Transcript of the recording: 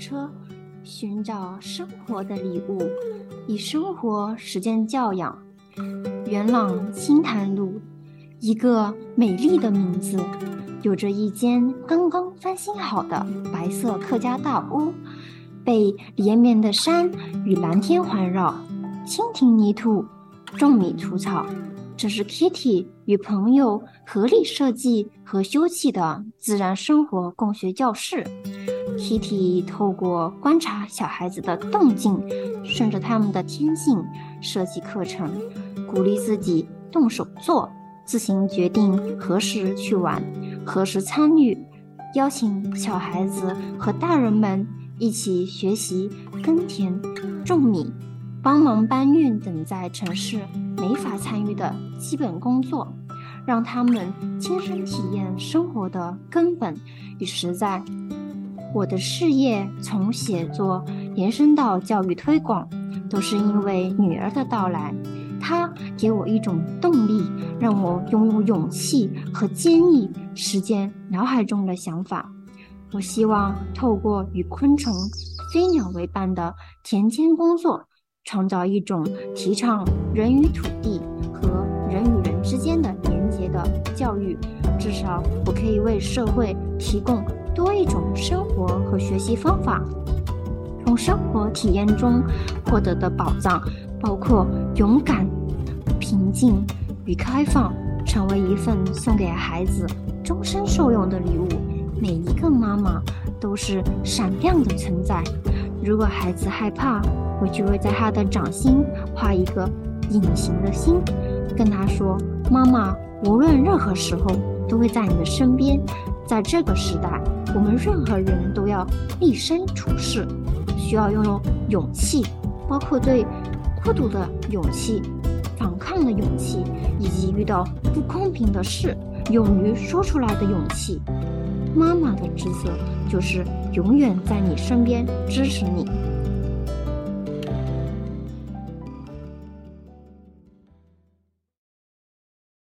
车，寻找生活的礼物，以生活实践教养。元朗清潭路，一个美丽的名字，有着一间刚刚翻新好的白色客家大屋，被连绵的山与蓝天环绕，蜻蜓泥土，种米除草。这是 Kitty 与朋友合力设计和修葺的自然生活共学教室。Kitty 透过观察小孩子的动静，顺着他们的天性设计课程，鼓励自己动手做，自行决定何时去玩，何时参与，邀请小孩子和大人们一起学习耕田、种米。帮忙搬运等在城市没法参与的基本工作，让他们亲身体验生活的根本与实在。我的事业从写作延伸到教育推广，都是因为女儿的到来。她给我一种动力，让我拥有勇气和坚毅，实践脑海中的想法。我希望透过与昆虫、飞鸟为伴的田间工作。创造一种提倡人与土地和人与人之间的连结的教育，至少我可以为社会提供多一种生活和学习方法。从生活体验中获得的宝藏，包括勇敢、平静与开放，成为一份送给孩子终身受用的礼物。每一个妈妈都是闪亮的存在。如果孩子害怕，我就会在他的掌心画一个隐形的心，跟他说：“妈妈无论任何时候都会在你的身边。”在这个时代，我们任何人都要立身处世，需要拥有勇气，包括对孤独的勇气、反抗的勇气，以及遇到不公平的事勇于说出来的勇气。妈妈的职责就是永远在你身边支持你。